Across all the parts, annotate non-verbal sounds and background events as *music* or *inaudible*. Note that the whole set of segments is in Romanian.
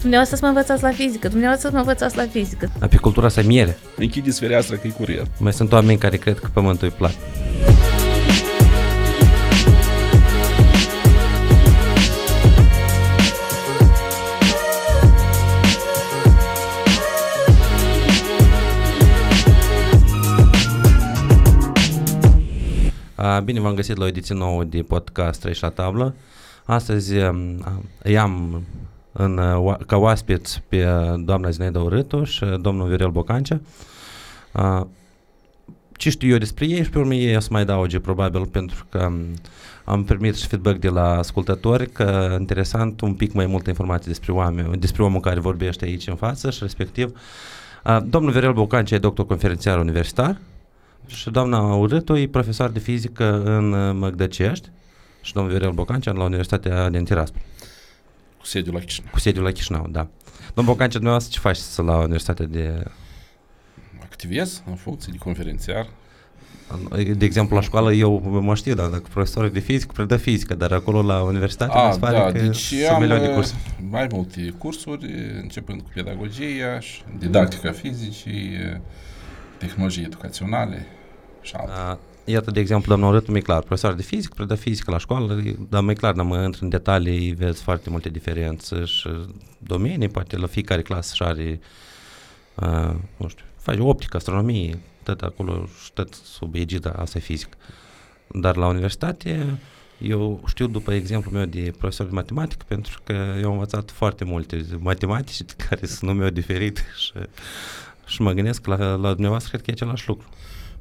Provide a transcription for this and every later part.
Dumneavoastră să mă învățați la fizică, dumneavoastră să mă învățați la fizică. Apicultura asta miere. Închideți fereastra că e curier. Mai sunt oameni care cred că pământul e plat. Bine v-am găsit la o ediție nouă de podcast Treci la tablă. Astăzi i-am în, ca oaspeți pe doamna Zinaida Urâtu și domnul Viorel Bocancea. Ce știu eu despre ei și pe urmă ei o să mai dauge probabil pentru că am primit și feedback de la ascultători că interesant un pic mai multe informații despre oameni, despre omul care vorbește aici în față și respectiv domnul Viorel Bocancea e doctor conferențiar universitar și doamna Urâtu e profesor de fizică în Măgdăcești și domnul Viorel Bocancea la Universitatea din Tiraspol. Cu sediul la Chișinău. Cu sediul la Chișinău, da. Domnul Bocancea, dumneavoastră ce faceți la Universitatea de... Activez în funcție de conferențiar. De exemplu, la școală eu mă știu, dar dacă profesorul de fizică predă fizică, dar acolo la universitate A, mi se pare da, că deci sunt milioane de cursuri. mai multe cursuri, începând cu pedagogia și didactica fizicii, tehnologii educaționale și alte. Iată, de exemplu, domnul Râtu, mi clar, profesor de fizică, predă fizică la școală, dar mai clar, dar mă intru în detalii, vezi foarte multe diferențe și domenii, poate la fiecare clasă și are, uh, nu știu, face optică, astronomie, tot acolo și tot sub egida asta e fizică. Dar la universitate, eu știu după exemplu meu de profesor de matematică, pentru că eu am învățat foarte multe matematici care sunt meu diferit și, și mă gândesc la, la dumneavoastră, cred că e același lucru.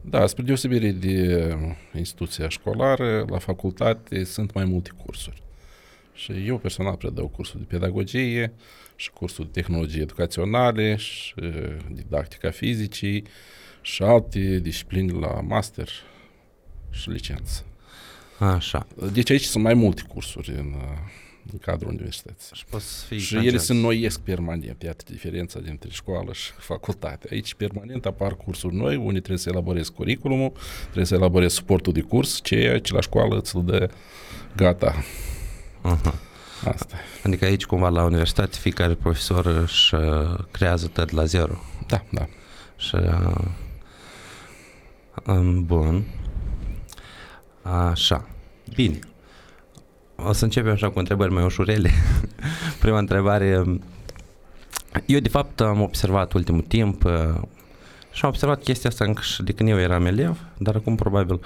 Da, spre deosebire de instituția școlară, la facultate sunt mai multe cursuri. Și eu personal predau cursul de pedagogie și cursul de tehnologie educaționale și didactica fizicii și alte discipline la master și licență. Așa. Deci aici sunt mai multe cursuri în în cadrul universității. Și, poți fi și ele se înnoiesc permanent. Iată diferența dintre școală și facultate. Aici permanent apar cursuri noi, unde trebuie să elaborezi curriculumul, trebuie să elaborezi suportul de curs, ceea ce la școală îți dă gata. Uh-huh. Asta. Adică aici cumva la universitate fiecare profesor își uh, creează tot la zero. Da, da. Și uh, um, bun. Așa. Bine. O să începem așa cu întrebări mai ușurele. *laughs* Prima întrebare. Eu, de fapt, am observat ultimul timp uh, și am observat chestia asta încă și de când eu eram elev, dar acum probabil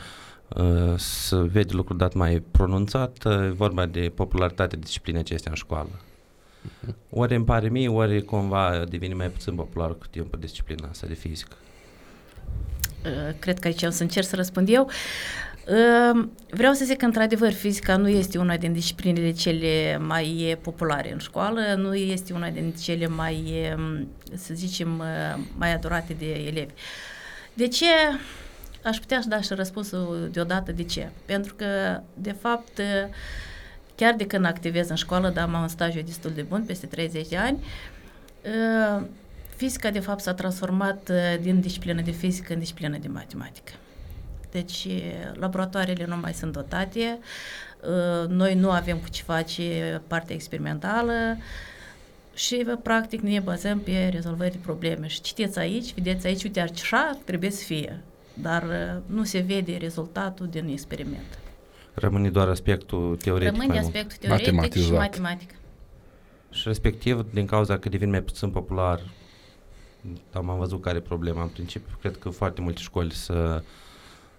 uh, să vede lucrul dat mai pronunțat, uh, vorba de popularitatea disciplinei acestea în școală. Uh-huh. Ori îmi pare mie, ori cumva devine mai puțin popular cu timpul disciplina asta de fizică. Cred că aici o să încerc să răspund eu. Vreau să zic că, într-adevăr, fizica nu este una din disciplinele cele mai populare în școală, nu este una din cele mai, să zicem, mai adorate de elevi. De ce? Aș putea să da și răspunsul deodată de ce. Pentru că, de fapt, chiar de când activez în școală, dar am un stagiu destul de bun, peste 30 de ani, fizica, de fapt, s-a transformat din disciplină de fizică în disciplină de matematică. Deci laboratoarele nu mai sunt dotate, noi nu avem cu ce face partea experimentală și practic ne bazăm pe rezolvări de probleme. Și citiți aici, vedeți aici, uite, așa trebuie să fie, dar nu se vede rezultatul din experiment. Rămâne doar aspectul teoretic Rămâne aspectul teoretic și matematic. Și respectiv, din cauza că devin mai puțin popular, am văzut care e problema în principiu, cred că foarte multe școli să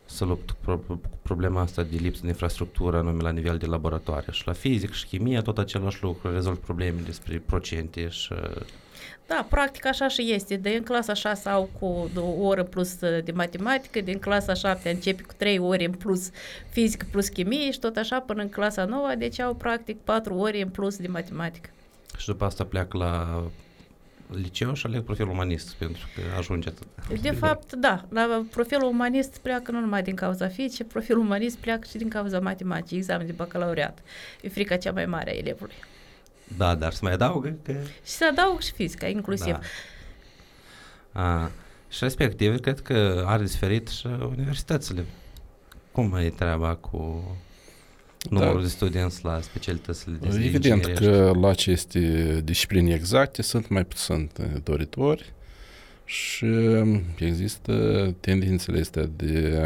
să lupt cu problema asta de lipsă de infrastructură anume la nivel de laboratoare. Și la fizic și chimie tot același lucru, rezolv probleme despre procente și... Da, practic așa și este. De în clasa 6 sau cu o oră plus de matematică, din clasa 7 începe cu 3 ore în plus fizică plus chimie și tot așa până în clasa 9, deci au practic 4 ore în plus de matematică. Și după asta pleacă la liceu și aleg profilul umanist, pentru că ajunge atât. De fapt, da, la profilul umanist pleacă nu numai din cauza fizice, profilul umanist pleacă și din cauza matematicii, examen de bacalaureat. E frica cea mai mare a elevului. Da, dar se mai adaugă că... Și se adaugă și fizica, inclusiv. Da. A, și respectiv, cred că are diferit și universitățile. Cum e treaba cu numărul de studenți la specialitățile de Evident inginerești? că la aceste discipline exacte sunt mai puțin doritori și există tendințele astea de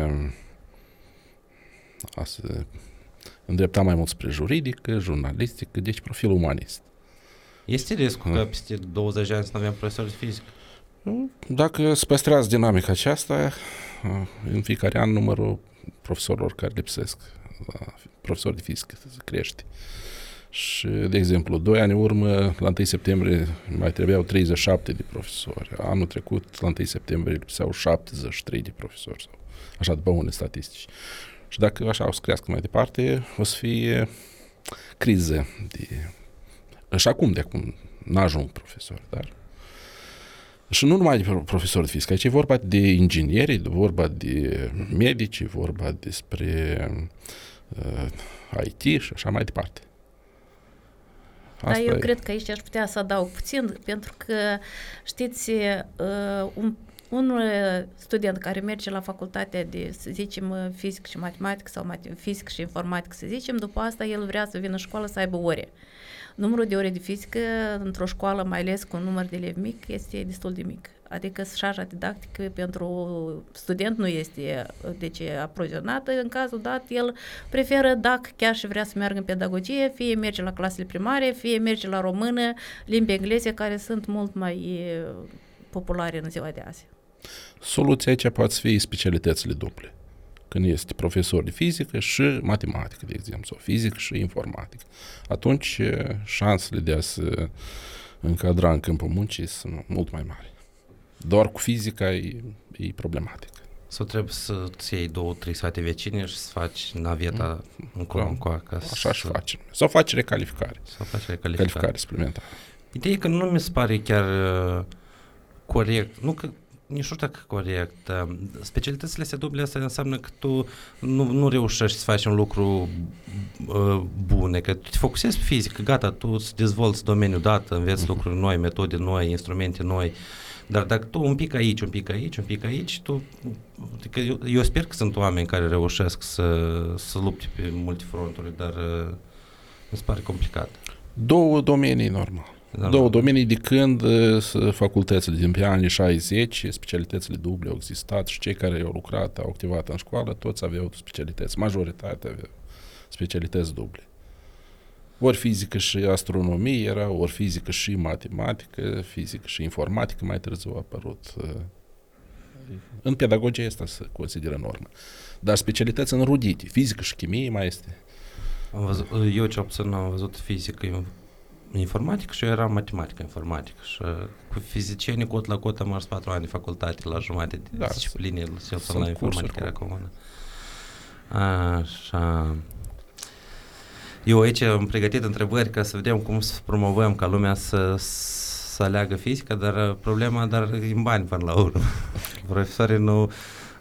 a se îndrepta mai mult spre juridică, jurnalistică, deci profil umanist. Este riscul Da. că peste 20 de ani să nu avem profesori de fizică? Dacă se păstrează dinamica aceasta, în fiecare an numărul profesorilor care lipsesc, la profesori de fizică, se crește. Și, de exemplu, doi ani în urmă, la 1 septembrie, mai trebuiau 37 de profesori. Anul trecut, la 1 septembrie, lipseau 73 de profesori. Sau, așa, după unele statistici. Și dacă așa o să crească mai departe, o să fie criză de... Și acum, de acum, n-ajung profesori, dar și nu numai de pro- profesori de fizică, aici e vorba de ingineri, e vorba de medici, e vorba despre uh, IT și așa mai departe. Dar eu e. cred că aici aș putea să adaug puțin, pentru că, știți, uh, un, un uh, student care merge la facultatea de, să zicem, uh, fizic și matematică sau mate- fizic și informatică, să zicem, după asta el vrea să vină în școală să aibă ore. Numărul de ore de fizică într-o școală, mai ales cu un număr de elevi mic, este destul de mic. Adică șarja didactică pentru student nu este deci, aprovizionată. În cazul dat, el preferă, dacă chiar și vrea să meargă în pedagogie, fie merge la clasele primare, fie merge la română, limbi engleze, care sunt mult mai e, populare în ziua de azi. Soluția aici poate să fie specialitățile duble. Când este profesor de fizică și matematică, de exemplu, sau fizică și informatică. Atunci eh, șansele de a se încadra în câmpul muncii sunt mult mai mari. Doar cu fizica e, e problematic. Sau trebuie să-ți iei două, trei sate vecine și să faci naveta încolo Da. încoa ca Așa și să, facem. Sau faci recalificare. Să faci recalificare. Calificare suplimentară. Ideea e că nu mi se pare chiar uh, corect, nu că nici nu știu dacă corect. uh, Specialitățile astea duble asta înseamnă că tu nu, nu reușești să faci un lucru uh, bune, că tu te focusezi pe fizică, gata, tu îți dezvolți domeniul dat, înveți Mhm. lucruri noi, metode noi, instrumente noi, dar dacă tu un pic aici, un pic aici, un pic aici, tu, adică eu, eu sper că sunt oameni care reușesc să, să lupte pe multe fronturi, dar uh, mi se pare complicat. Două domenii normal. Da, Două domenii de când uh, s- facultățile din pe anii 60, specialitățile duble au existat și cei care au lucrat, au activat în școală, toți aveau specialități, majoritatea aveau specialități duble. Ori fizică și astronomie era, ori fizică și matematică, fizică și informatică mai târziu a apărut. uh, În pedagogie asta se consideră normă. Dar specialități înrudite, fizică și chimie mai este. Am văzut, eu cel puțin am văzut fizică in- informatică și eu eram matematică informatică și uh, cu fizicienii cot la cot am mers patru ani de facultate la jumate de Da, discipline, cel puțin sunt la informatică cursuri era comună. Așa. Eu aici am pregătit întrebări ca să vedem cum să promovăm ca lumea să, să aleagă fizică, dar uh, problema dar e în bani până la urmă. *laughs* Profesorii nu,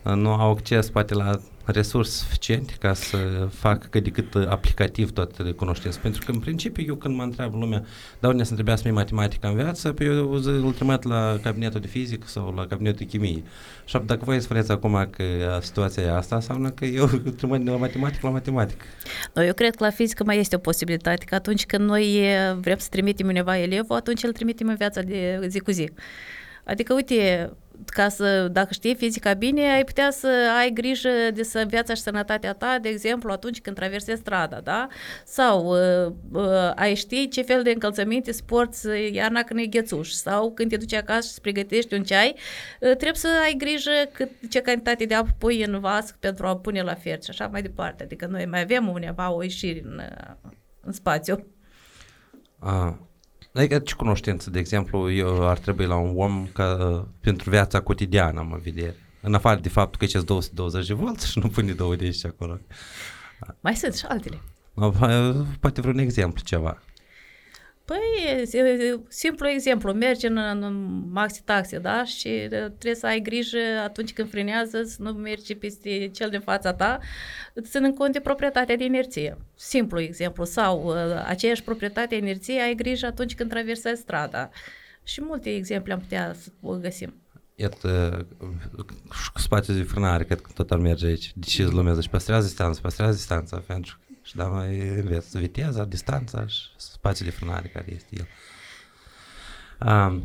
nu au acces poate la resurse suficiente ca să facă cât de cât uh, aplicativ toate cunoștințe. Pentru că în principiu eu când mă întreabă lumea, dar unde să întrebea să matematică în viață, pe eu îl trimit la cabinetul de fizică sau la cabinetul de chimie. Și dacă voi spuneți acum că uh, situația e asta, înseamnă că eu *laughs* îl trimit de la matematică la matematică. No, eu cred că la fizică mai este o posibilitate, că atunci când noi e, vrem să trimitem undeva elevul, atunci îl trimitem în viața de zi cu zi. Adică, uite, ca să, dacă știi fizica bine, ai putea să ai grijă de să viața și sănătatea ta, de exemplu, atunci când traversezi strada, da? Sau uh, uh, ai ști ce fel de încălțăminte sporți uh, iarna când e ghețuș, sau când te duci acasă și îți pregătești un ceai, uh, trebuie să ai grijă cât, ce cantitate de apă pui în vas pentru a pune la fiert și așa mai departe. Adică noi mai avem undeva o ieșire în, uh, în spațiu. A, adică ce cunoștință, de exemplu, eu ar trebui la un om ca pentru viața cotidiană, mă vedere. În afară de faptul că e 220 de volți și nu pune două de acolo. Mai sunt și altele. Poate vreun exemplu ceva. Păi, e- e- simplu exemplu, mergi în, în maxi-taxi, da? Și e, trebuie să ai grijă atunci când frenează să nu mergi peste cel din fața ta, ținând cont de proprietatea de inerție. Simplu exemplu. Sau uh, aceeași proprietate a inerției ai grijă atunci când traversezi strada. Și multe exemple am putea să o găsim. Iată, și cu spațiul de frânare, cred că tot ar merge aici. De ce lumea zice, păstrează distanța, păstrează distanța, pentru că Și da, mai înveți viteza, distanța și spațiul de frânare care este el. Um,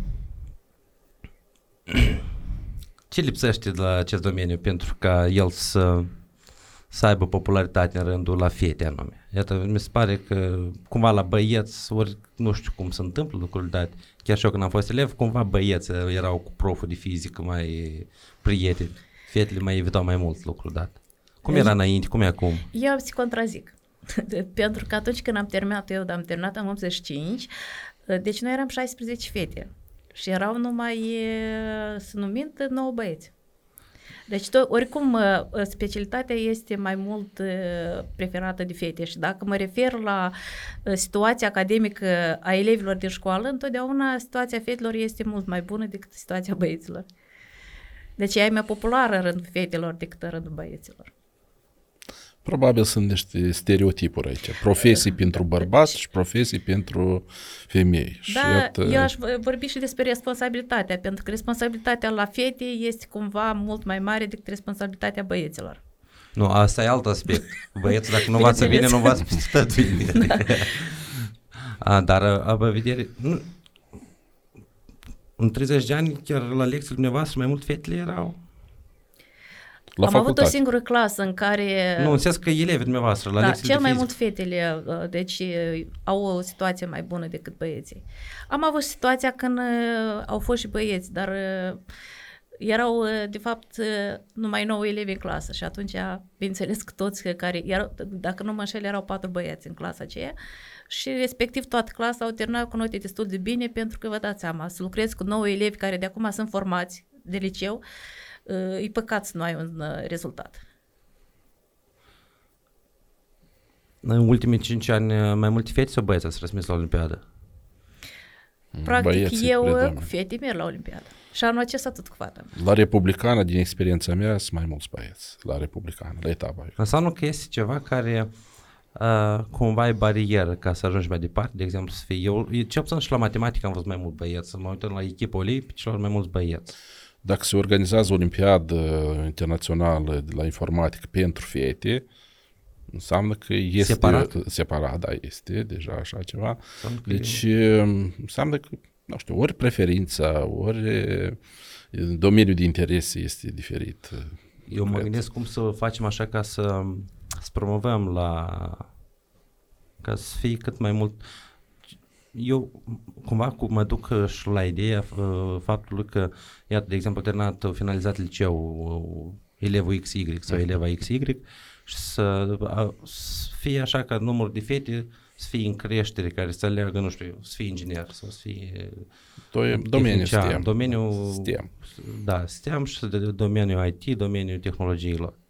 *clears throat* ce lipsește de la acest domeniu pentru ca el să, să aibă popularitate în rândul la fete anume? Iată, mi se pare că cumva la băieți, ori nu știu cum se întâmplă lucrurile, dar chiar și eu când am fost elev, cumva băieți erau cu proful de fizică mai prieteni. Fetele mai evitau mai mult lucruri, dat. Cum era înainte, cum e acum? Eu se contrazic. *laughs* pentru că atunci când am terminat, eu am terminat în 85, deci noi eram 16 fete și erau numai, să numim, 9 băieți. Deci, to- oricum, specialitatea este mai mult preferată de fete și dacă mă refer la situația academică a elevilor din școală, întotdeauna situația fetelor este mult mai bună decât situația băieților. Deci ea e mai populară în rândul fetelor decât în rândul băieților. Probabil sunt niște stereotipuri aici. Profesii pentru bărbați și profesii pentru femei. Da, și iată... eu aș vorbi și despre responsabilitatea, pentru că responsabilitatea la fete este cumva mult mai mare decât responsabilitatea băieților. Nu, asta e alt aspect. Băieții, dacă nu învață bine, nu învață tot bine. Da. A, dar, avă vedere, nu, în 30 de ani, chiar la lecțiile dumneavoastră, mai mult fetele erau la Am facultate. avut o singură clasă în care... Nu, înseamnă că elevii dumneavoastră la da, lecțiile cel de mai fizică. mult fetele, uh, deci uh, au o situație mai bună decât băieții. Am avut situația când uh, au fost și băieți, dar erau, de fapt, numai 9 elevi în clasă și atunci, bineînțeles că toți care erau, dacă nu mă înșel, erau patru băieți în clasa aceea și respectiv toată clasa au terminat cu note destul de bine pentru că vă dați seama, să lucrezi cu 9 elevi care de acum sunt formați de liceu, e păcat să nu ai un rezultat. În ultimii 5 ani, mai multe fete sau băieți ați răsmis la Olimpiadă? Practic, Băieții eu predomină. cu fete merg la Olimpiadă. Și anul acesta tot cu fata. La Republicană, din experiența mea, sunt mai mulți băieți. La Republicană, la etapa. Înseamnă că este ceva care uh, cumva e barieră ca să ajungi mai departe, de exemplu să fie eu, ce puțin și la matematică am văzut mai mult băieți, să mă uităm la echipa olimpică mai mulți băieți. Dacă se organizează o olimpiadă internațională de la informatică pentru fete, înseamnă că este Separat? separat, da, este deja așa ceva. Înseamnă că Deci înseamnă că, nu știu, ori preferința, ori domeniul de interes este diferit. Eu mă cred. gândesc cum să facem așa ca să, să promovăm la ca să fie cât mai mult eu cumva cu, mă duc uh, și la ideea uh, faptului că, iată, de exemplu, terminat, finalizat liceu elevul XY sau eleva XY și să, a, să fie așa ca numărul de fete să fie în creștere, care să aleagă, nu știu, să fie inginer sau să fie Do- domeniul tehnician, STEM. Domeniul, STEM. Da, STEM și de- domeniul IT, domeniul tehnologiilor.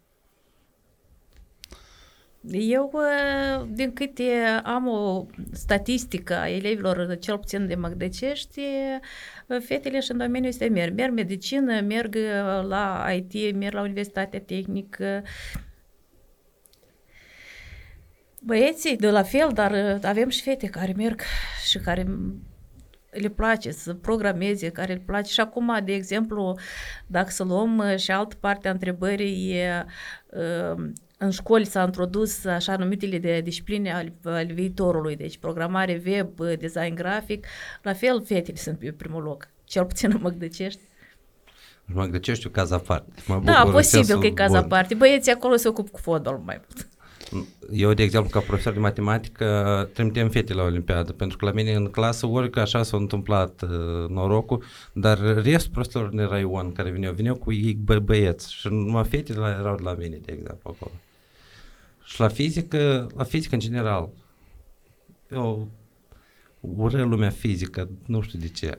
Eu, uh, din câte am o statistică a elevilor, cel puțin de Măgdăcești, uh, fetele și în domeniul este merg. Merg medicină, merg uh, la IT, merg la Universitatea Tehnică. Băieții, de la fel, dar uh, avem și fete care merg și care le place să programeze, care le place. Și acum, de exemplu, dacă să luăm uh, și altă parte a întrebării, e, uh, în școli s-a introdus așa numitele de discipline al, al viitorului, deci programare web, uh, design grafic, la fel fetele sunt pe primul loc, cel puțin în Măgdăcești. Mă găcești caz aparte. Mă Da, bucur în posibil sensul că e caz bun. aparte. Băieții acolo se ocupă cu fotbalul mai mult. Eu, de exemplu, ca profesor de matematică, trimitem fete la Olimpiadă, pentru că la mine în clasă, ori că așa s-a întâmplat uh, norocul, dar restul profesorilor din raion care vineau, vineau cu ei bă- băieți și numai fetele la, erau de la mine, de exemplu, acolo. Și la fizică, la fizică în general, eu ură lumea fizică, nu știu de ce.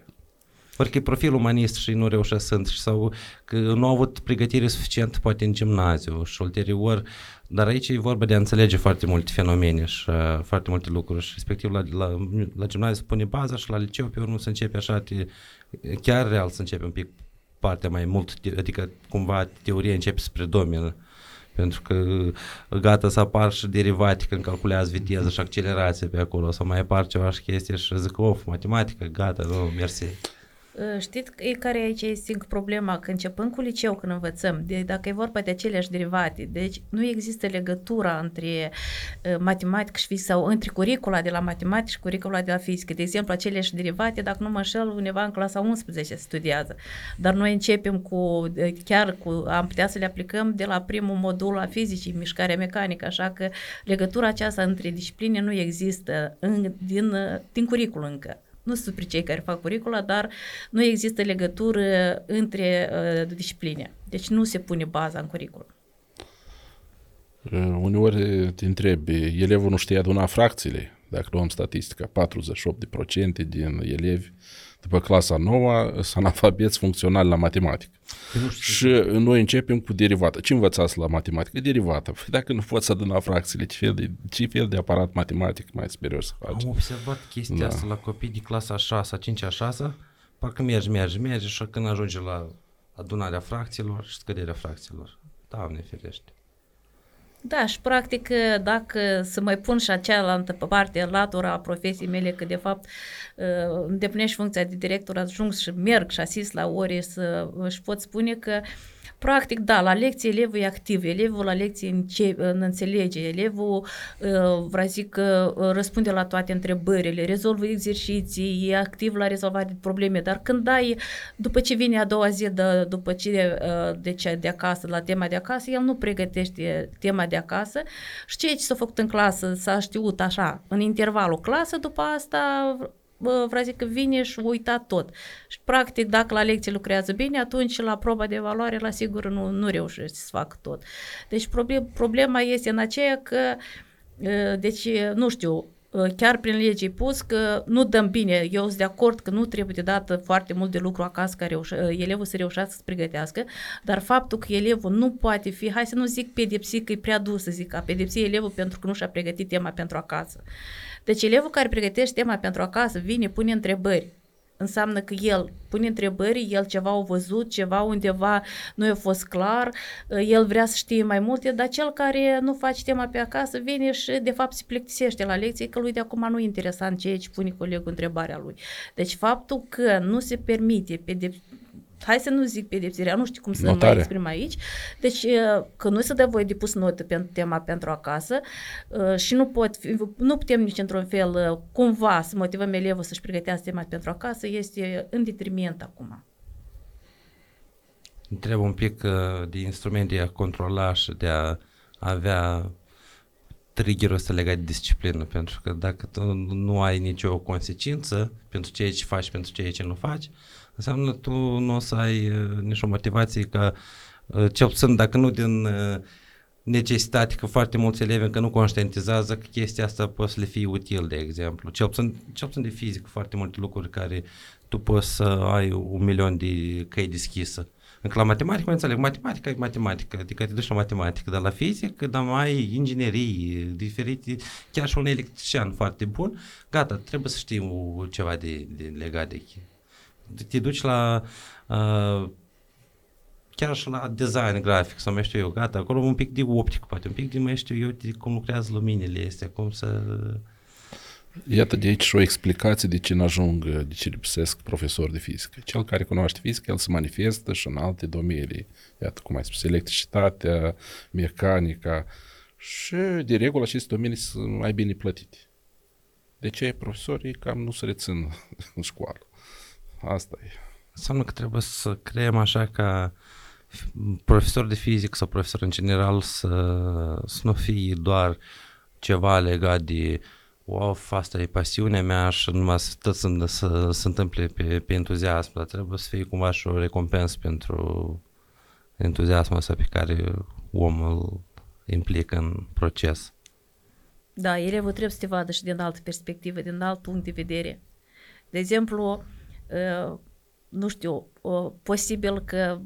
Ori că e profil umanist și nu reușesc sunt sau că nu au avut pregătire suficientă poate în gimnaziu și ulterior, dar aici e vorba de a înțelege foarte multe fenomene și uh, foarte multe lucruri și respectiv la, la, la gimnaziu se pune baza și la liceu pe urmă să începe așa, te, chiar real să începe un pic partea mai mult, te- adică cumva teoria începe să predomină pentru că gata să apar și derivate când calculează viteză și accelerație pe acolo, sau mai apar ceva și chestii și zic, of, matematică, gata, nu, mersi. Uh, știți care aici este problema? Că începând cu liceu, când învățăm, de, dacă e vorba de aceleași derivate, deci nu există legătura între uh, matematică și fizică sau între curicula de la matematică și curicula de la fizică. De exemplu, aceleași derivate, dacă nu mă înșel, undeva în clasa 11 studiază. Dar noi începem cu, uh, chiar cu, am putea să le aplicăm de la primul modul a fizicii, mișcarea mecanică, așa că legătura aceasta între discipline nu există în, din, uh, din curicul încă nu sunt despre cei care fac curicula, dar nu există legătură între uh, discipline. Deci nu se pune baza în curicul. Uh, uneori te întrebi, elevul nu știe aduna fracțiile, dacă luăm statistica, 48% din elevi după clasa nouă, sunt analfabeți funcționali la matematică. Și noi începem cu derivată. Ce învățați la matematică? Derivată. Păi dacă nu poți aduna fracțiile, ce fel de, ce fel de aparat matematic mai superior să faci? Am observat chestia da. asta la copii de clasa 6, 5 6 parcă mergi, mergi, mergi și când ajunge la adunarea fracțiilor și scăderea fracțiilor. Doamne ferește. Da, și practic dacă să mai pun și cealaltă parte, latura a profesiei mele, că de fapt uh, îndeplinești funcția de director adjunct și merg și asist la ore să își pot spune că Practic, da, la lecție elevul e activ, elevul la lecție înce- înțelege, elevul, uh, vreau zic, uh, răspunde la toate întrebările, rezolvă exerciții, e activ la rezolvarea probleme, dar când dai, după ce vine a doua zi, de, după ce uh, de, ce, de acasă, la tema de acasă, el nu pregătește tema de acasă. Și ceea ce s-a făcut în clasă? S-a știut așa, în intervalul clasă, după asta vreau zic că vine și uita tot. Și practic dacă la lecție lucrează bine, atunci la proba de evaluare la sigur nu, nu reușește să facă tot. Deci problem, problema este în aceea că deci, nu știu, chiar prin legii pus că nu dăm bine. Eu sunt de acord că nu trebuie de dată foarte mult de lucru acasă ca reușe, elevul să reușească să pregătească, dar faptul că elevul nu poate fi, hai să nu zic pedepsi că e prea dus să zic, a pedepsi elevul pentru că nu și-a pregătit tema pentru acasă. Deci elevul care pregătește tema pentru acasă vine, pune întrebări. Înseamnă că el pune întrebări, el ceva a văzut, ceva undeva nu i-a fost clar, el vrea să știe mai multe, dar cel care nu face tema pe acasă vine și de fapt se plictisește la lecție că lui de acum nu e interesant ceea ce pune colegul întrebarea lui. Deci faptul că nu se permite pedep- hai să nu zic pedepsirea, nu știu cum să Notare. mai exprim aici, deci că nu se dă voie de pus note pe tema pentru acasă și nu, pot, nu putem nici într-un fel cumva să motivăm elevul să-și pregătească tema pentru acasă, este în detriment acum. Întreb un pic de instrumente de a controla și de a avea triggerul ăsta legat de disciplină, pentru că dacă tu nu ai nicio consecință pentru ceea ce faci, pentru ceea ce nu faci, înseamnă tu nu o să ai uh, nicio motivație ca, uh, cel puțin dacă nu din uh, necesitate, că foarte mulți elevi încă nu conștientizează că chestia asta poate să le fie util, de exemplu. Cel puțin, cel puțin de fizică, foarte multe lucruri care tu poți să ai un milion de căi deschisă. Încă la matematică, mai înțeleg, matematica e matematică, adică te duci la matematică, dar la fizică, dar mai ai inginerii diferite, chiar și un electrician foarte bun, gata, trebuie să știi ceva de, de legat de te duci la uh, chiar și la design grafic sau mai știu eu, gata, acolo un pic de optică, poate un pic de mai știu eu de cum lucrează luminile astea, cum să... Iată de aici și o explicație de ce n-ajung, de ce lipsesc profesori de fizică. Cel care cunoaște fizică, el se manifestă și în alte domenii. Iată, cum ai spus, electricitatea, mecanica și de regulă aceste domenii sunt mai bine plătite. De ce profesorii cam nu se rețin în școală? Asta e. Înseamnă că trebuie să creăm așa ca profesor de fizică sau profesor în general să, să nu fie doar ceva legat de wow, asta e pasiunea mea și numai să, tot să, să se întâmple pe, pe entuziasm, dar trebuie să fie cumva și o recompensă pentru entuziasmul ăsta pe care omul implică în proces. Da, elevul trebuie să te vadă și din altă perspectivă, din alt punct de vedere. De exemplu, nu știu, posibil că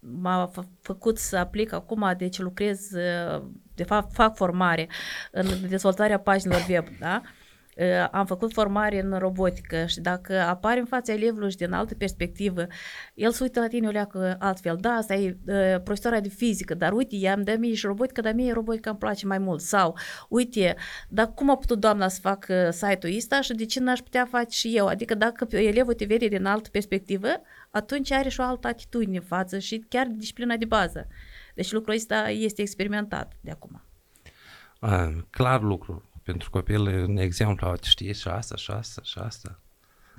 m-a făcut să aplic acum, deci lucrez, de fapt fac formare în dezvoltarea paginilor web, da? Uh, am făcut formare în robotică și dacă apare în fața elevului și din altă perspectivă, el se uită la tine o leacă altfel. Da, asta e uh, profesoara de fizică, dar uite, i-am dă mie și robotică, dar mie robotica îmi place mai mult. Sau, uite, dar cum a putut doamna să facă site-ul ăsta și de ce n-aș putea face și eu? Adică dacă elevul te vede din altă perspectivă, atunci are și o altă atitudine în față și chiar disciplina de bază. Deci lucrul ăsta este experimentat de acum. A, clar lucru. Pentru copil, un exemplu, știi și asta, și asta, și asta.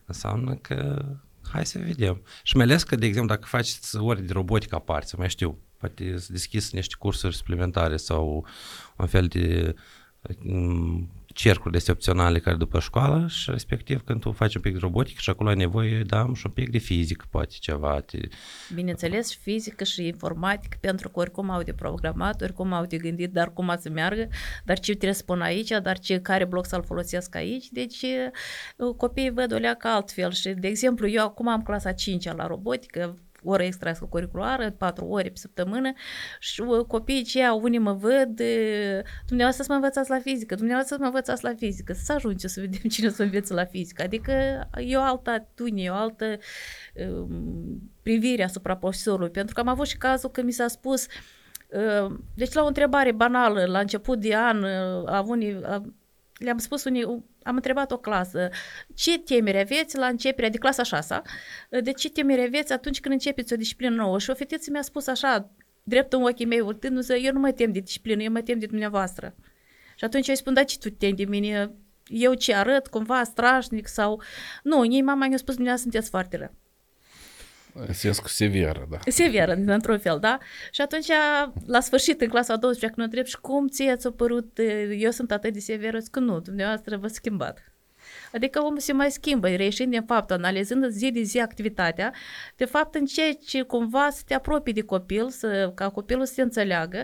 Înseamnă că hai să vedem. Și mai ales că, de exemplu, dacă faci ori de robotică aparte, mai știu, poate să deschizi niște cursuri suplimentare sau un fel de cercuri este opționale care după școală și respectiv când tu faci un pic de robotică și acolo ai nevoie, da, și un pic de fizică, poate ceva. Te... Bineînțeles, și fizică și informatică, pentru că oricum au de programat, oricum au de gândit, dar cum să meargă, dar ce trebuie să spun aici, dar ce, care bloc să-l folosesc aici, deci copiii văd o leacă altfel și, de exemplu, eu acum am clasa 5 la robotică, oră extracurriculară, patru ore pe săptămână și uh, copiii aceia, unii mă văd, uh, dumneavoastră să mă învățați la fizică, dumneavoastră să mă învățați la fizică, să ajunge să vedem *laughs* cine să învețe la fizică. Adică e o altă atitudine, e o altă um, privire asupra profesorului, pentru că am avut și cazul că mi s-a spus uh, deci la o întrebare banală, la început de an, a unii, le-am spus unii, am întrebat o clasă, ce temeri aveți la începerea de clasa 6 de ce temeri aveți atunci când începeți o disciplină nouă? Și o fetiță mi-a spus așa, drept în ochii mei, urtându-se, eu nu mă tem de disciplină, eu mă tem de dumneavoastră. Și atunci eu îi spun, da, ce tu temi de mine? Eu ce arăt, cumva strașnic sau... Nu, ei mama mi-a spus, dumneavoastră sunteți foarte rău. Sens cu severă, da. Severă, într-un fel, da? Și atunci, la sfârșit, în clasa a 12, când întreb și cum ție ți-a părut, eu sunt atât de severă, zic că nu, dumneavoastră vă schimbat. Adică omul se mai schimbă, reieșind din fapt, analizând zi de zi activitatea, de fapt încerci cumva să te apropii de copil, să, ca copilul să se înțeleagă,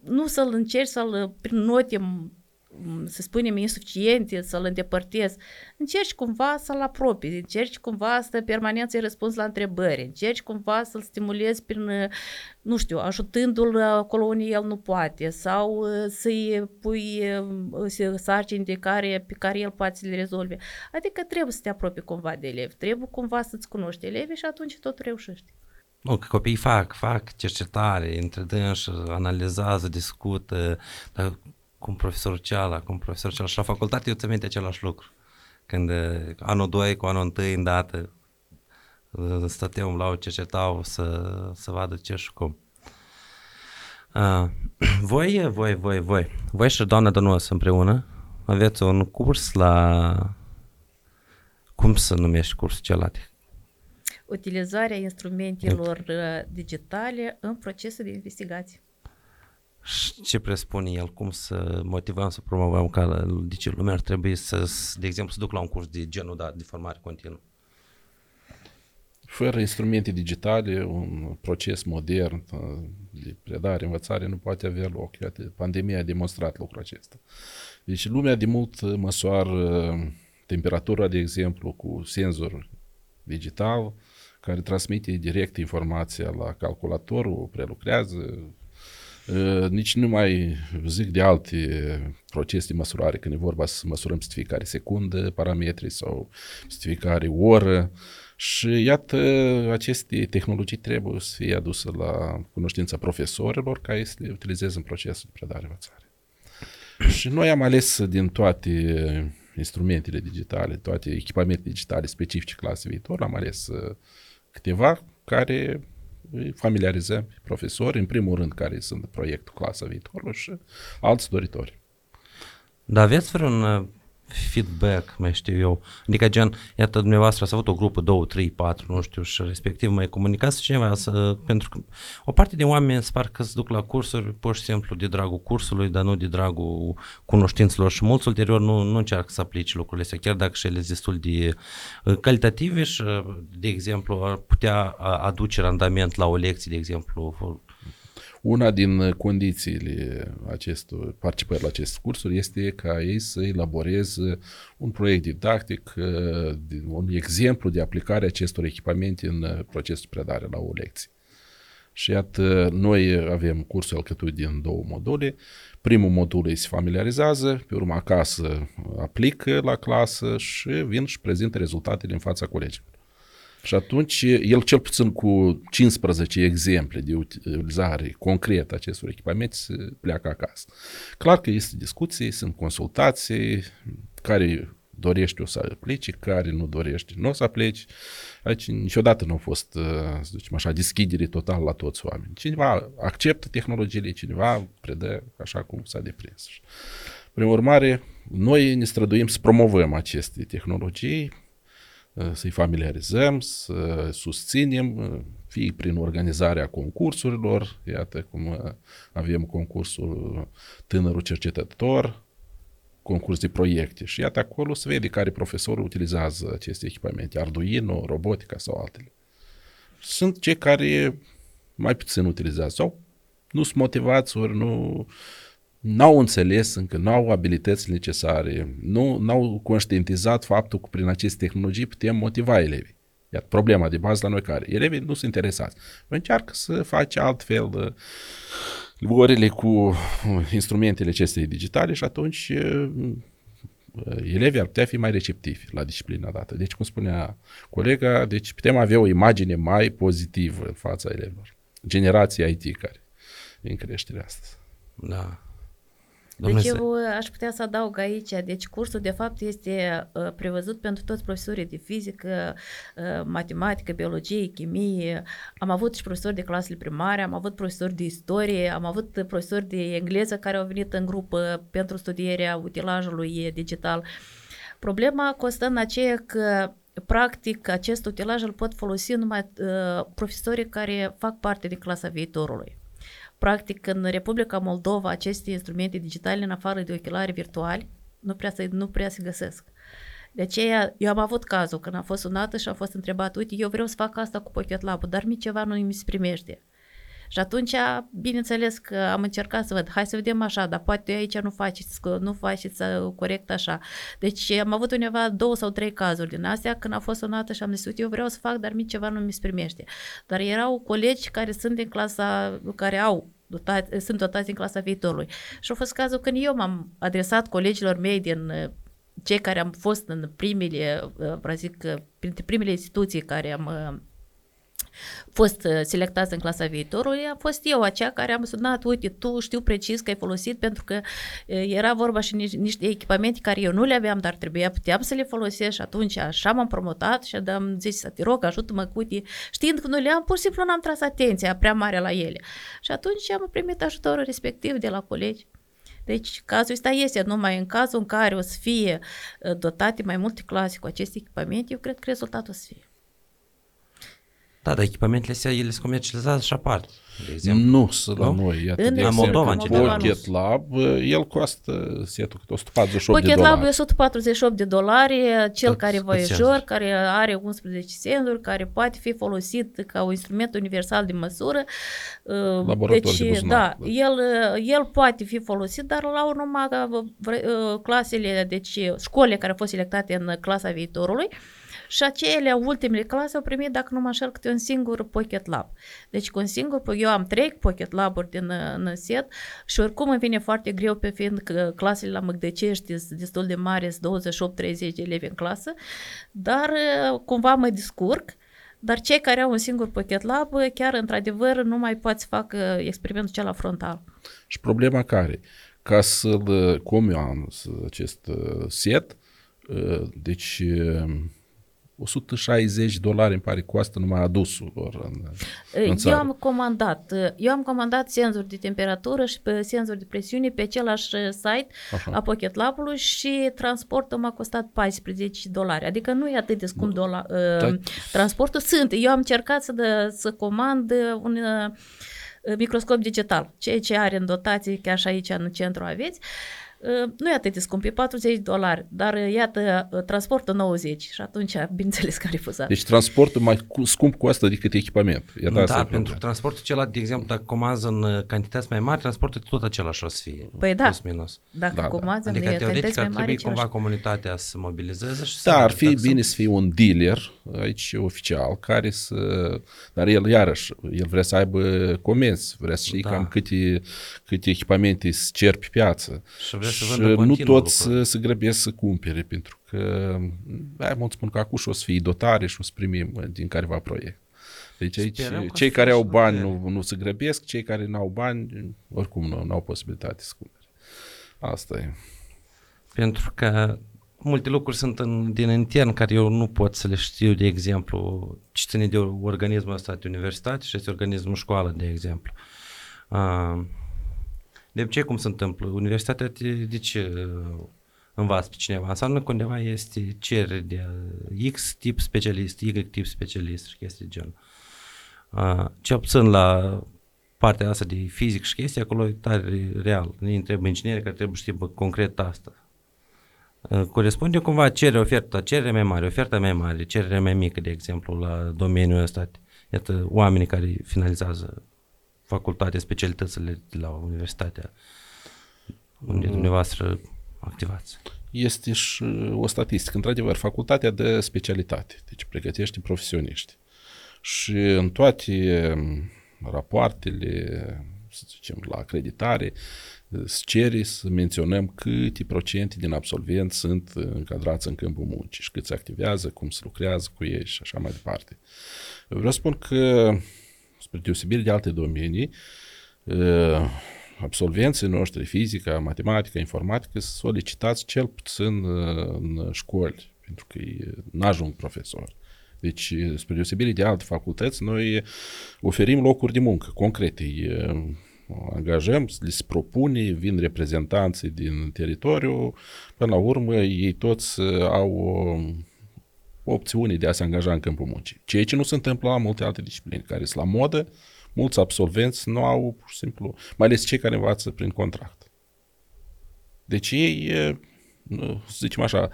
nu să-l încerci să-l prin note să spunem, insuficiente, să-l îndepărtezi, încerci cumva să-l apropii, încerci cumva să permanent să-i răspunzi la întrebări, încerci cumva să-l stimulezi prin, nu știu, ajutându-l acolo unde el nu poate sau să-i pui sarcini de care, pe care el poate să le rezolve. Adică trebuie să te apropii cumva de elevi, trebuie cumva să-ți cunoști elevii și atunci tot reușești. Nu, că copiii fac, fac cercetare, între dânși, analizează, discută, dar cum profesorul ceala, cum profesorul ceala. Și la facultate eu ți minte același lucru. Când uh, anul 2 cu anul 1 îndată uh, stăteam la o cercetau să, să vadă ce și cum. Uh, *clears throat* voi, voi, voi, voi, voi și doamna Dănuăs împreună aveți un curs la... Cum să numești cursul celate? Utilizarea instrumentelor digitale în procesul de investigație ce presupune el, cum să motivăm, să promovăm ca ce lumea ar trebui să, de exemplu, să duc la un curs de genul da, de formare continuă. Fără instrumente digitale, un proces modern uh, de predare, învățare nu poate avea loc. Iată, pandemia a demonstrat lucrul acesta. Deci lumea de mult măsoară temperatura, de exemplu, cu senzor digital, care transmite direct informația la calculator, o prelucrează, Ă, nici nu mai zic de alte procese de măsurare, când e vorba să măsurăm stificare secundă, parametri sau stificare oră. Și iată, aceste tehnologii trebuie să fie aduse la cunoștința profesorilor ca să le utilizeze în procesul de predare-învățare. Și noi am ales din toate instrumentele digitale, toate echipamentele digitale specifice clasei viitor, am ales ă, câteva care familiarizăm profesori, în primul rând care sunt proiectul clasa viitorului și alți doritori. Dar aveți vreun uh, feedback, mai știu eu. Adică gen, iată, dumneavoastră ați avut o grupă, două, trei, patru, nu știu, și respectiv mai comunicați cineva, să, pentru că o parte din oameni se că se duc la cursuri pur și simplu de dragul cursului, dar nu de dragul cunoștințelor și mulți ulterior nu, nu încearcă să aplice lucrurile astea, chiar dacă și ele sunt destul de uh, calitative și, de exemplu, ar putea aduce randament la o lecție, de exemplu, una din condițiile acestor, participării la aceste cursuri este ca ei să elaboreze un proiect didactic, un exemplu de aplicare a acestor echipamente în procesul predare la o lecție. Și iată, noi avem cursul alcătuit din două module. Primul modul îi se familiarizează, pe urmă acasă aplică la clasă și vin și prezintă rezultatele în fața colegilor. Și atunci, el cel puțin cu 15 exemple de utilizare concretă acestor echipamente se pleacă acasă. Clar că este discuții, sunt consultații, care dorește o să aplice, care nu dorește nu o să aplice. Aici niciodată nu a fost, uh, să zicem așa, deschidere total la toți oamenii. Cineva acceptă tehnologiile, cineva predă așa cum s-a deprins. Prin urmare, noi ne străduim să promovăm aceste tehnologii, uh, să-i familiarizăm, să susținem, uh, fie prin organizarea concursurilor, iată cum avem concursul Tânărul Cercetător, concurs de proiecte și iată acolo se vede care profesorul utilizează aceste echipamente, Arduino, robotica sau altele. Sunt cei care mai puțin utilizează sau nu sunt motivați ori nu n-au înțeles încă, nu au abilitățile necesare, nu n-au conștientizat faptul că prin aceste tehnologii putem motiva elevii. Iată, problema de bază la noi care? Elevii nu sunt interesați. Încearcă să face altfel uh, orele cu uh, instrumentele acestei digitale și atunci uh, elevii ar putea fi mai receptivi la disciplina dată. Deci, cum spunea colega, deci putem avea o imagine mai pozitivă în fața elevilor. Generația IT care e în creștere astăzi. Da. Deci eu uh, aș putea să adaug aici, deci cursul de fapt este uh, prevăzut pentru toți profesorii de fizică, uh, matematică, biologie, chimie. Am avut și profesori de clasele primare, am avut profesori de istorie, am avut profesori de engleză care au venit în grup pentru studierea utilajului digital. Problema constă în aceea că practic acest utilaj îl pot folosi numai uh, profesorii care fac parte din clasa viitorului. Practic, în Republica Moldova, aceste instrumente digitale, în afară de ochelari virtuali, nu prea, se, nu prea se găsesc. De aceea, eu am avut cazul când am fost sunată și am fost întrebat, uite, eu vreau să fac asta cu Pocket Lab, dar mi ceva nu mi se primește. Și atunci, bineînțeles că am încercat să văd, hai să vedem așa, dar poate aici nu faceți, nu faceți uh, corect așa. Deci am avut undeva două sau trei cazuri din astea când a fost sunată și am zis, uite, eu vreau să fac, dar mie ceva nu mi se primește. Dar erau colegi care sunt din clasa, care au dotați, sunt dotați în clasa viitorului. Și a fost cazul când eu m-am adresat colegilor mei din uh, cei care am fost în primele, uh, vreau zic, printre primele instituții care am fost uh, selectați în clasa viitorului, a fost eu aceea care am sunat, uite, tu știu precis că ai folosit pentru că uh, era vorba și niște, niște echipamente care eu nu le aveam, dar trebuia, puteam să le folosesc și atunci așa m-am promotat și am zis să te rog, ajută-mă cu uite, știind că nu le am, pur și simplu n-am tras atenția prea mare la ele. Și atunci am primit ajutorul respectiv de la colegi. Deci cazul ăsta este numai în cazul în care o să fie uh, dotate mai multe clase cu aceste echipamente, eu cred că rezultatul o să fie. Da, dar echipamentele astea, ele se comercializează și apar, de exemplu. Nu sunt la noi. Iată, în de Moldova, în general. Pocket Lab, el costă setul cât 148 Pocket de dolari. Lab e 148 de dolari, cel Cât- care cât voiajor, senzori? care are 11 senzori, care poate fi folosit ca un instrument universal de măsură. Uh, Laborator deci, de buzunar, da, da. El, uh, el poate fi folosit, dar la urmă uh, vre- uh, clasele, deci școlile care au fost selectate în clasa viitorului, și acelea ultimele clase au primit, dacă nu mă înșel, câte un singur Pocket Lab. Deci cu un singur, eu am trei Pocket Lab-uri din uh, în set și oricum îmi vine foarte greu pe fiind că clasele la Măgdăcești sunt destul de mari, sunt 28-30 de elevi în clasă, dar uh, cumva mă descurc. Dar cei care au un singur Pocket Lab, uh, chiar într-adevăr nu mai poți să facă experimentul cel frontal. Și problema care? Ca să-l comand acest uh, set, uh, deci uh, 160 dolari îmi pare costă numai adusul lor în, în Eu țară. am comandat, eu am comandat senzori de temperatură și pe senzori de presiune pe același uh, site Așa. a Pocket Lab-ului și transportul m-a costat 14 dolari. Adică nu e atât de scump dola, uh, Da. transportul. Sunt. Eu am încercat să, dă, să comand uh, un uh, microscop digital, ceea ce are în dotație, chiar și aici în centru aveți. Uh, nu e atât de scump, e 40 de dolari, dar uh, iată, uh, transportul 90 și atunci, bineînțeles că a refuzat. Deci transportul mai cu, scump cu asta decât echipament. E da, da pentru transportul celălalt, de exemplu, dacă comază în cantități mai mari, transportul tot același o să fie. Păi da, plus minus. dacă da, comază da. Adică în teoretic ar trebui cumva același. comunitatea să mobilizeze și Da, să ar fi bine să fie un dealer aici oficial care să... Dar el iarăși, el vrea să aibă comenzi, vrea să știe da. cam câte, câte echipamente se cer pe piață. Și vrea să și nu toți să, să grăbesc să cumpere, pentru că, hai, mă spun că acum și o să fie dotare și o să primim din careva proiect. Deci aici, cei care au bani nu, nu se grăbesc, cei care nu au bani, oricum nu, nu au posibilitate să cumpere. Asta e. Pentru că multe lucruri sunt în, din intern care eu nu pot să le știu, de exemplu, ce ține de organismul ăsta de universitate și este organismul școală, de exemplu. Uh, de ce cum se întâmplă? Universitatea de, de ce uh, învață pe cineva? Înseamnă că undeva este cerere de X tip specialist, Y tip specialist și chestii de genul. Uh, ce obțin la partea asta de fizic și chestii, acolo e tare real. Ne întreb ingineri care trebuie știe concret asta. Uh, corespunde cumva cerere, oferta, cerere mai mare, oferta mai mare, cerere mai mică, de exemplu, la domeniul ăsta. Iată, oamenii care finalizează facultate, specialitățile de la universitatea unde mm. dumneavoastră activați. Este și o statistică. Într-adevăr, facultatea de specialitate, deci pregătește profesioniști. Și în toate mm, rapoartele, să zicem, la acreditare, să cere să menționăm câte procente din absolvenți sunt încadrați în câmpul muncii și cât se activează, cum se lucrează cu ei și așa mai departe. Vreau să spun că spre deosebire de alte domenii, absolvenții noștri, fizica, matematică, informatică, solicitați cel puțin în școli, pentru că nu ajung profesori. Deci, spre deosebire de alte facultăți, noi oferim locuri de muncă concrete. Îi angajăm, li se propune, vin reprezentanții din teritoriu, până la urmă ei toți au opțiuni de a se angaja în câmpul muncii. Ceea ce nu se întâmplă la multe alte discipline, care sunt la modă, mulți absolvenți nu au, pur și simplu, mai ales cei care învață prin contract. Deci ei, să zicem așa,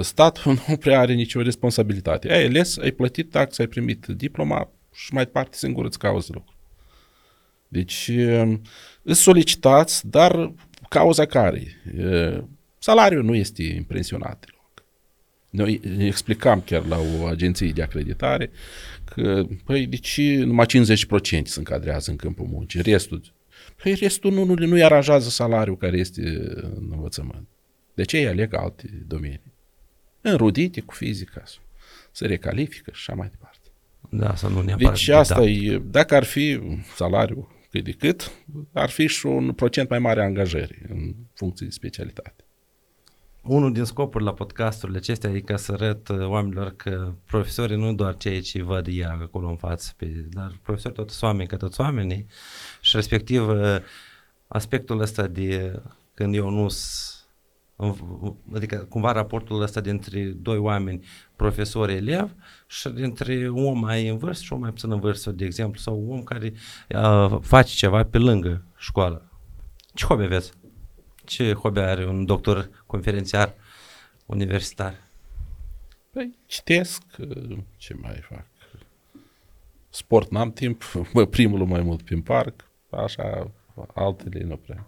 statul *laughs* nu prea are nicio responsabilitate. Ai ales, ai plătit taxa, ai primit diploma și mai departe singur îți cauzi lucru. Deci, îți solicitați, dar cauza care? Salariul nu este impresionat. Noi explicam chiar la o agenție de acreditare că, păi, de ce numai 50% se încadrează în câmpul muncii, restul, păi, restul nu, nu, nu-i aranjează salariul care este în învățământ. De ce ei aleg alte domenii? Înrudite cu fizica, se recalifică și așa mai departe. Da, să nu neapărat. Deci asta e, dacă ar fi salariul cât de cât, ar fi și un procent mai mare a angajării în funcție de specialitate unul din scopurile la podcasturile acestea e ca să arăt uh, oamenilor că profesorii nu doar cei ce văd ea acolo în față, pe, dar profesorii tot sunt oameni ca toți oamenii și respectiv uh, aspectul ăsta de când eu nu adică cumva raportul ăsta dintre doi oameni, profesor-elev și dintre un om mai în vârstă și un mai puțin în vârstă, de exemplu, sau un om care uh, face ceva pe lângă școală. Ce hobby aveți? Ce hobby are un doctor conferențiar universitar? Păi, citesc, ce mai fac? Sport n-am timp, *laughs* mă primul mai mult prin parc, așa, altele nu prea.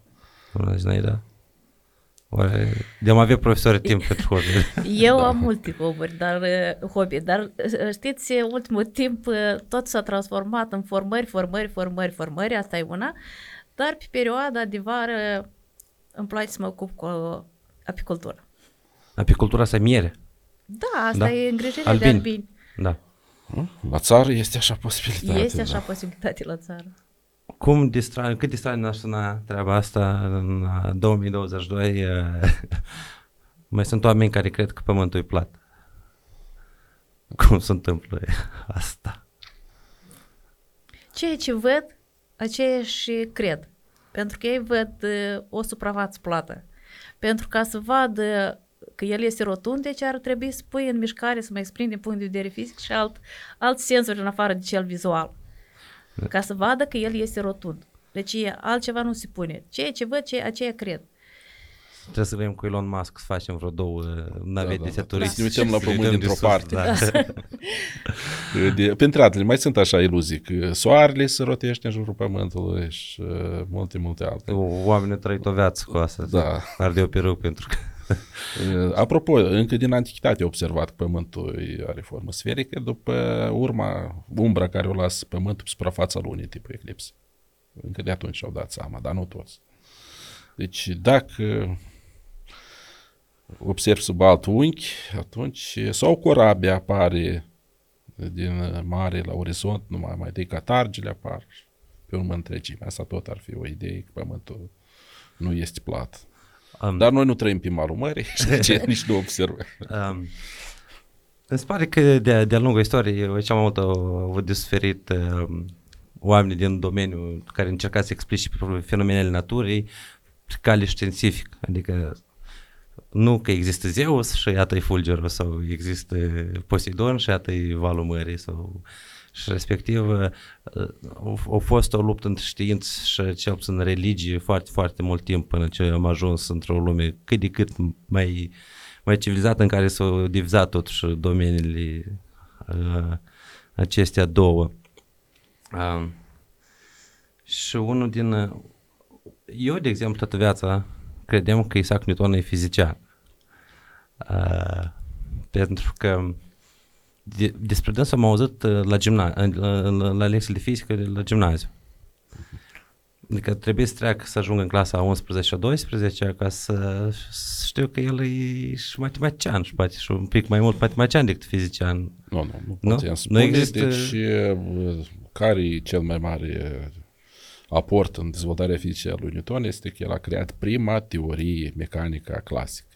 Bună Zinaida. Oare de-am avea profesori timp *laughs* pentru hobby? Eu da. am multe hobby, dar, hobby, dar știți, ultimul timp tot s-a transformat în formări, formări, formări, formări, asta e una, dar pe perioada de vară îmi place să mă ocup cu apicultură. Apicultura asta e miere? Da, asta da? e îngrijirea albini. de albini. Da. La țară este așa posibilitate. Este da. așa posibilitate la țară. Cum distra, cât distrane naștuna treaba asta în 2022? *laughs* mai sunt oameni care cred că pământul e plat. Cum se întâmplă *laughs* asta? Ceea ce văd, aceea și cred. Pentru că ei văd uh, o suprafață plată. Pentru ca să vadă că el este rotund, deci ar trebui să pui în mișcare, să mai exprimi din punct de vedere fizic și alt, alt senzori în afară de cel vizual. Ca să vadă că el este rotund. Deci altceva nu se pune. Ceea ce văd, ceea, aceea cred. Trebuie să vrem cu Elon Musk să facem vreo două navete da, da. seturistice. Să ne uităm la să-i pământ dăm dintr-o resurse, parte. Da. *laughs* De, printre altele, mai sunt așa iluzii, că soarele se rotește în jurul pământului și uh, multe, multe alte. Oamenii au trăit o viață cu asta. Da. Arde o peruc pentru că... Uh, *laughs* Apropo, încă din antichitate a observat că Pământul are formă sferică, după urma, umbra care o lasă Pământul pe suprafața lunii, tipul eclips. Încă de atunci și-au dat seama, dar nu toți. Deci dacă observ sub alt unghi, atunci sau corabia apare din mare la orizont, numai mai de catargele apar pe urmă întregime. Asta tot ar fi o idee că Pământul nu este plat. Um, Dar noi nu trăim pe malul mării și *laughs* de ce nici nu observăm. Um, îmi se pare că de, de-a lungul istoriei cea mai mult au avut de suferit um, oamenii din domeniul care încerca să explice fenomenele naturii pe cale științific. Adică nu că există Zeus și iată-i fulgerul sau există Poseidon și iată-i valul mării sau și respectiv uh, a fost o luptă între știință și cel puțin religie foarte, foarte mult timp până ce am ajuns într-o lume cât de cât mai, mai civilizată în care s-au divizat totuși domeniile uh, acestea două. Uh, și unul din... Uh, eu, de exemplu, toată viața credeam că Isaac Newton e fizician. Uh, pentru că de, despre dânsul am auzit uh, la, gimna, la, la, la lecții de fizică la gimnaziu. Adică trebuie să treacă să ajungă în clasa 11 și 12 ca să știu că el e și matematician și poate și un pic mai mult matematician decât fizician. Nu, nu, nu, Nu? nu spune. Nu există- Deci, uh, care e cel mai mare aport în dezvoltarea fizicii a lui Newton este că el a creat prima teorie mecanică clasică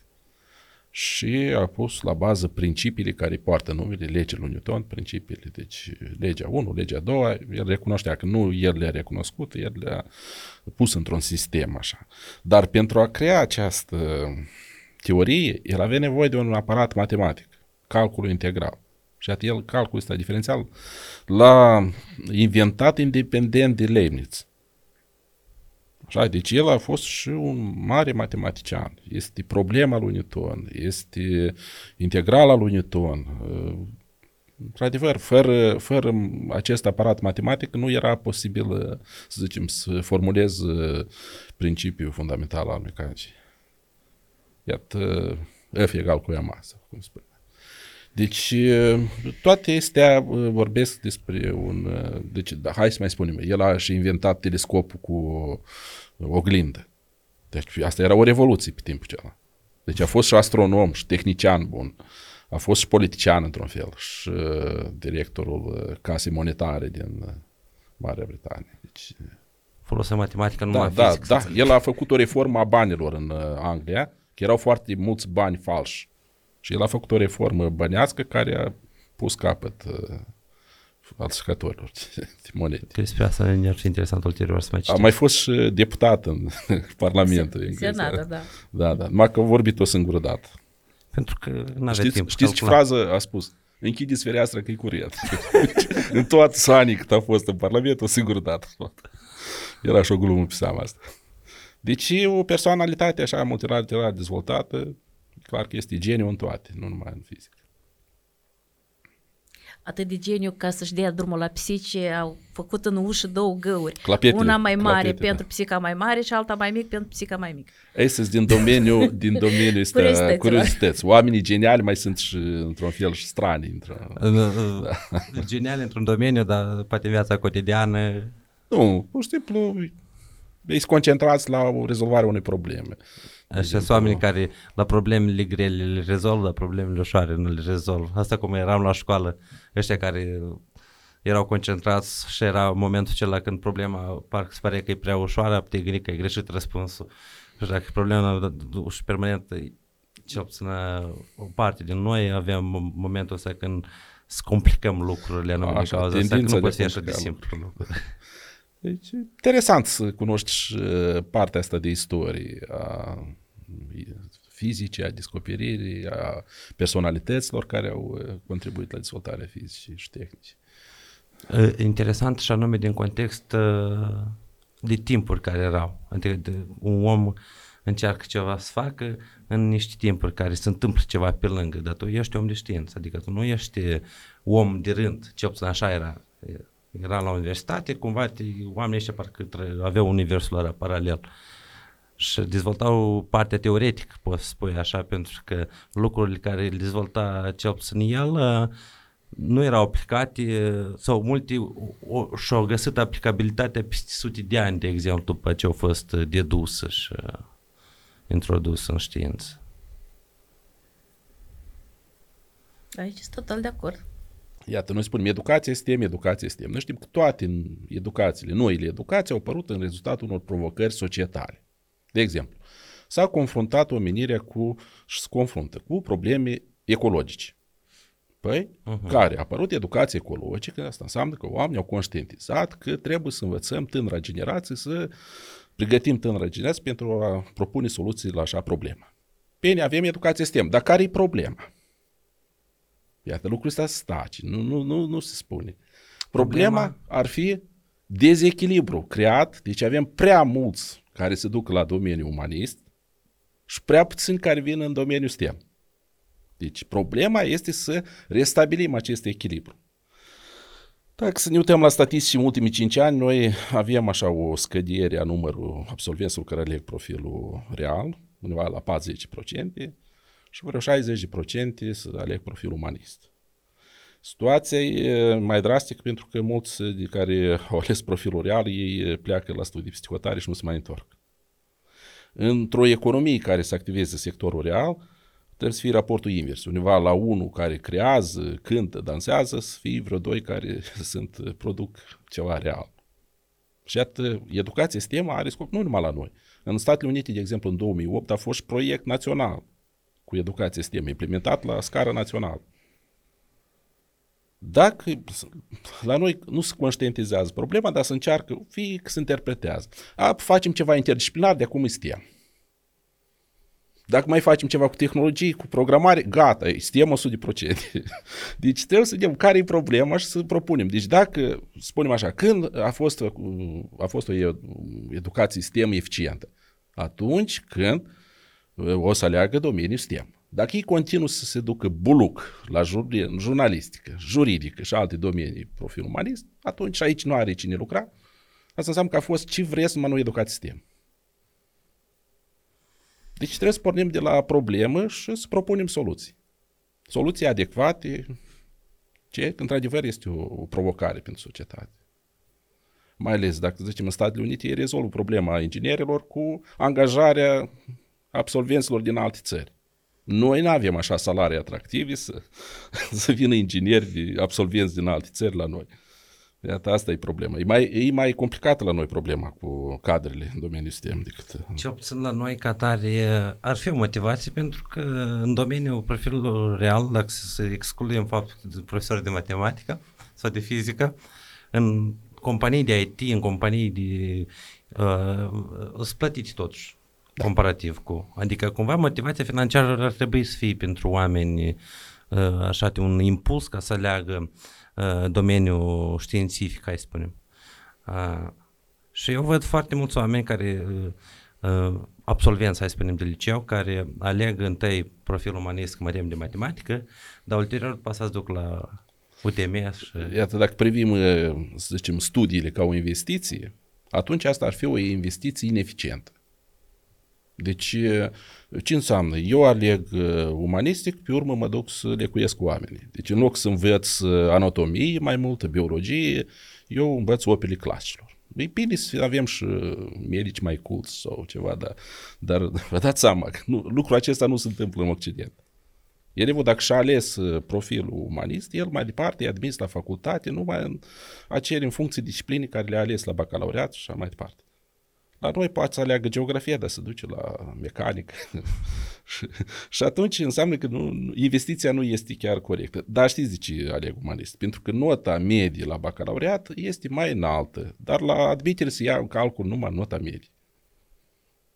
și a pus la bază principiile care poartă numele legii lui Newton, principiile, deci legea 1, legea 2, el recunoștea că nu el le-a recunoscut, el le-a pus într-un sistem așa. Dar pentru a crea această teorie, el avea nevoie de un aparat matematic, calculul integral. Și atât el, calculul ăsta diferențial, l-a inventat independent de Leibniz. Așa, deci el a fost și un mare matematician. Este problema lui Newton, este integrala lui Newton. Uh, Într-adevăr, fără, fără acest aparat matematic nu era posibil, uh, să zicem, să formulez uh, principiul fundamental al mecanicii. Iată, F egal cu M, sau cum spune. Deci, uh, toate astea uh, vorbesc despre un... uh, Deci, da, hai să mai spunem, el a și inventat telescopul cu o oglindă. Deci, asta era o revoluție pe timpul acela. Deci a fost și astronom și tehnician bun. A fost și politician într-un fel și uh, directorul uh, casei monetare din uh, Marea Britanie. Deci, Folosea matematică da, numai da, fizică. da. El a făcut o reformă a banilor în uh, Anglia, că erau foarte mulți bani falși. Și el a făcut o reformă bănească care a pus capăt uh, falsificatorilor *laughs* de monede. Despre asta ne-ar fi interesant ulterior să mai A citim. mai fost și deputat în *laughs* Parlamentul. englez. Senată, da. Da, da. Numai că a vorbit o singură dată. Pentru că nu avea Știți, timp. știți ce calcula. frază a spus? Închideți fereastra că e curent. *laughs* în toată anii cât a fost în Parlament, o singură dată. Era și o glumă pe seama asta. Deci o personalitate așa multilateral dezvoltată, clar că este geniu în toate, nu numai în fizică. Atât de geniu ca să-și dea drumul la psice, au făcut în ușă două găuri. Clapetele, Una mai mare clapete, pentru da. psica mai mare și alta mai mic pentru psica mai mică. Astăzi din domeniul, *laughs* din domeniul ăsta, Curiozităților. curiozități. Oamenii geniali mai sunt și într-un fel și strani. Într Da. Genial într-un domeniu, dar poate în viața cotidiană nu, pur și simplu, ei se concentrați la o rezolvare unei probleme. Așa sunt oamenii care la problemele grele le rezolvă, la problemele ușoare nu le rezolvă. Asta cum eram la școală, ăștia care erau concentrați și era momentul acela când problema parcă se pare că e prea ușoară, te gândi că ai greșit răspunsul. Și dacă problema și permanent, cel puțin uh, o parte din noi aveam mo- momentul ăsta când să complicăm lucrurile în din Așa, cauza asta, că tendința nu de poți fi a așa de complica simplu. Deci, interesant să cunoști și, uh, partea asta de istorie a fizicii, a descoperirii, a personalităților care au uh, contribuit la dezvoltarea fizicii și tehnicii. Uh, Interesant și anume din context uh, de timpuri care erau. Adică de un om încearcă ceva să facă în niște timpuri care se întâmplă ceva pe lângă, dar tu ești om de știință, adică tu nu ești om de rând, ce puțin așa era. Era la universitate, cumva te, oamenii ăștia parcă aveau universul ăla paralel și dezvoltau partea teoretică, poți să spui așa, pentru că lucrurile care le dezvolta cel puțin el nu erau aplicate sau multe o, și-au găsit aplicabilitatea peste sute de ani, de exemplu, după ce au fost dedusă și introdusă în știință. Aici sunt total de acord. Iată, noi spunem educație sistem, educație sistem. Noi știm că toate educațiile, noile educații au apărut în rezultatul unor provocări societale. De exemplu, s-a confruntat omenirea cu, și se confruntă cu probleme ecologice. Păi, uh-huh. care a apărut educație ecologică, asta înseamnă că oamenii au conștientizat că trebuie să învățăm tânăra generație să pregătim tânăra generație pentru a propune soluții la așa problemă. Bine, avem educație STEM, dar care e problema? Iată, lucrul ăsta staci, nu, nu, nu, nu se spune. Problema, problema ar fi dezechilibru creat, deci avem prea mulți care se duc la domeniul umanist și prea puțini care vin în domeniul STEM. Deci problema este să restabilim acest echilibru. Dacă să ne uităm la statistici în ultimii 5 ani, noi avem așa o scădere a numărul absolvenților care aleg profilul real, undeva la 40%, și vreo 60% să aleg profilul umanist. Situația e mai drastică pentru că mulți de care *laughs* au ales profilul real, ei pleacă la studii psihotare și nu se mai întorc. Într-o economie care să activeze sectorul real, trebuie să fie raportul invers. Undeva la unul care creează, cântă, dansează, să fie vreo doi care *laughs* sunt, produc ceva real. Și iată, educația sistemă are scop nu numai la noi. În Statele Unite, de exemplu, în 2008 a fost proiect național cu educație sistemă, implementat la scară națională. Dacă la noi nu se conștientizează problema, dar se încearcă, fie că se interpretează. A, facem ceva interdisciplinar, de acum STEM. Dacă mai facem ceva cu tehnologie, cu programare, gata, STEM 100%. *laughs* Deci trebuie să vedem care e problema și să propunem. Deci dacă, spunem așa, când a fost, a fost o educație STEM eficientă? Atunci când o să aleagă domeniul STEM. Dacă ei continuă să se ducă buluc la jur- jurnalistică, juridică și alte domenii profil umanist, atunci aici nu are cine lucra. Asta înseamnă că a fost ce vreți, numai nu educați sistem. Deci trebuie să pornim de la problemă și să propunem soluții. Soluții adecvate, ce într-adevăr este o, o provocare pentru societate. Mai ales dacă zicem în Statele Unite, ei rezolvă problema inginerilor cu angajarea absolvenților din alte țări. Noi nu avem așa salarii atractive să, *laughs* să vină ingineri absolvenți din alte țări la noi. Iată, asta e problema. E mai, e mai complicată la noi problema cu cadrele în domeniul STEM decât... Ce puțin la noi ca tare ar fi o motivație pentru că în domeniul profilului real, dacă să excludem faptul de profesori de matematică sau de fizică, în companii de IT, în companii de... Uh, sunt plătiți totuși da. comparativ cu. Adică cumva motivația financiară ar trebui să fie pentru oameni uh, așa de un impuls ca să aleagă uh, domeniul științific, hai să spunem. Uh, și eu văd foarte mulți oameni care absolvenți, hai să spunem, de liceu, care aleg întâi profilul umanist, mă de matematică, dar ulterior după să duc la UTM și... Iată, dacă privim, să zicem, studiile ca o investiție, atunci asta ar fi o investiție ineficientă. Deci, ce înseamnă? Eu aleg umanistic, pe urmă mă duc să lecuiesc cu oamenii. Deci, în loc să învăț anatomie mai multă, biologie, eu învăț opele claselor. E bine să avem și medici mai culți sau ceva, dar, dar *laughs* vă dați seama că nu, lucrul acesta nu se întâmplă în Occident. El, dacă și-a ales profilul umanist, el mai departe e admis la facultate, numai în acele în funcții disciplinii care le-a ales la bacalaureat și așa mai departe. La noi poate să aleagă geografia, dar se duce la mecanică. *laughs* și, și atunci înseamnă că nu, investiția nu este chiar corectă. Dar știți de ce aleg umanist? Pentru că nota medie la bacalaureat este mai înaltă, dar la admitere se ia în calcul numai nota medie.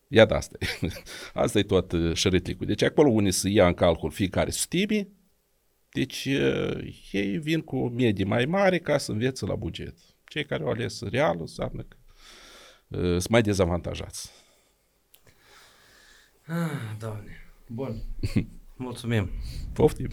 Ia de asta. *laughs* asta e tot uh, șeretlicul. Deci acolo unde se ia în calcul fiecare stime, deci uh, ei vin cu o medie mai mare ca să învețe la buget. Cei care au ales real înseamnă că sunt mai dezavantajați. Ah, doamne. Bun. *laughs* Mulțumim. Poftim!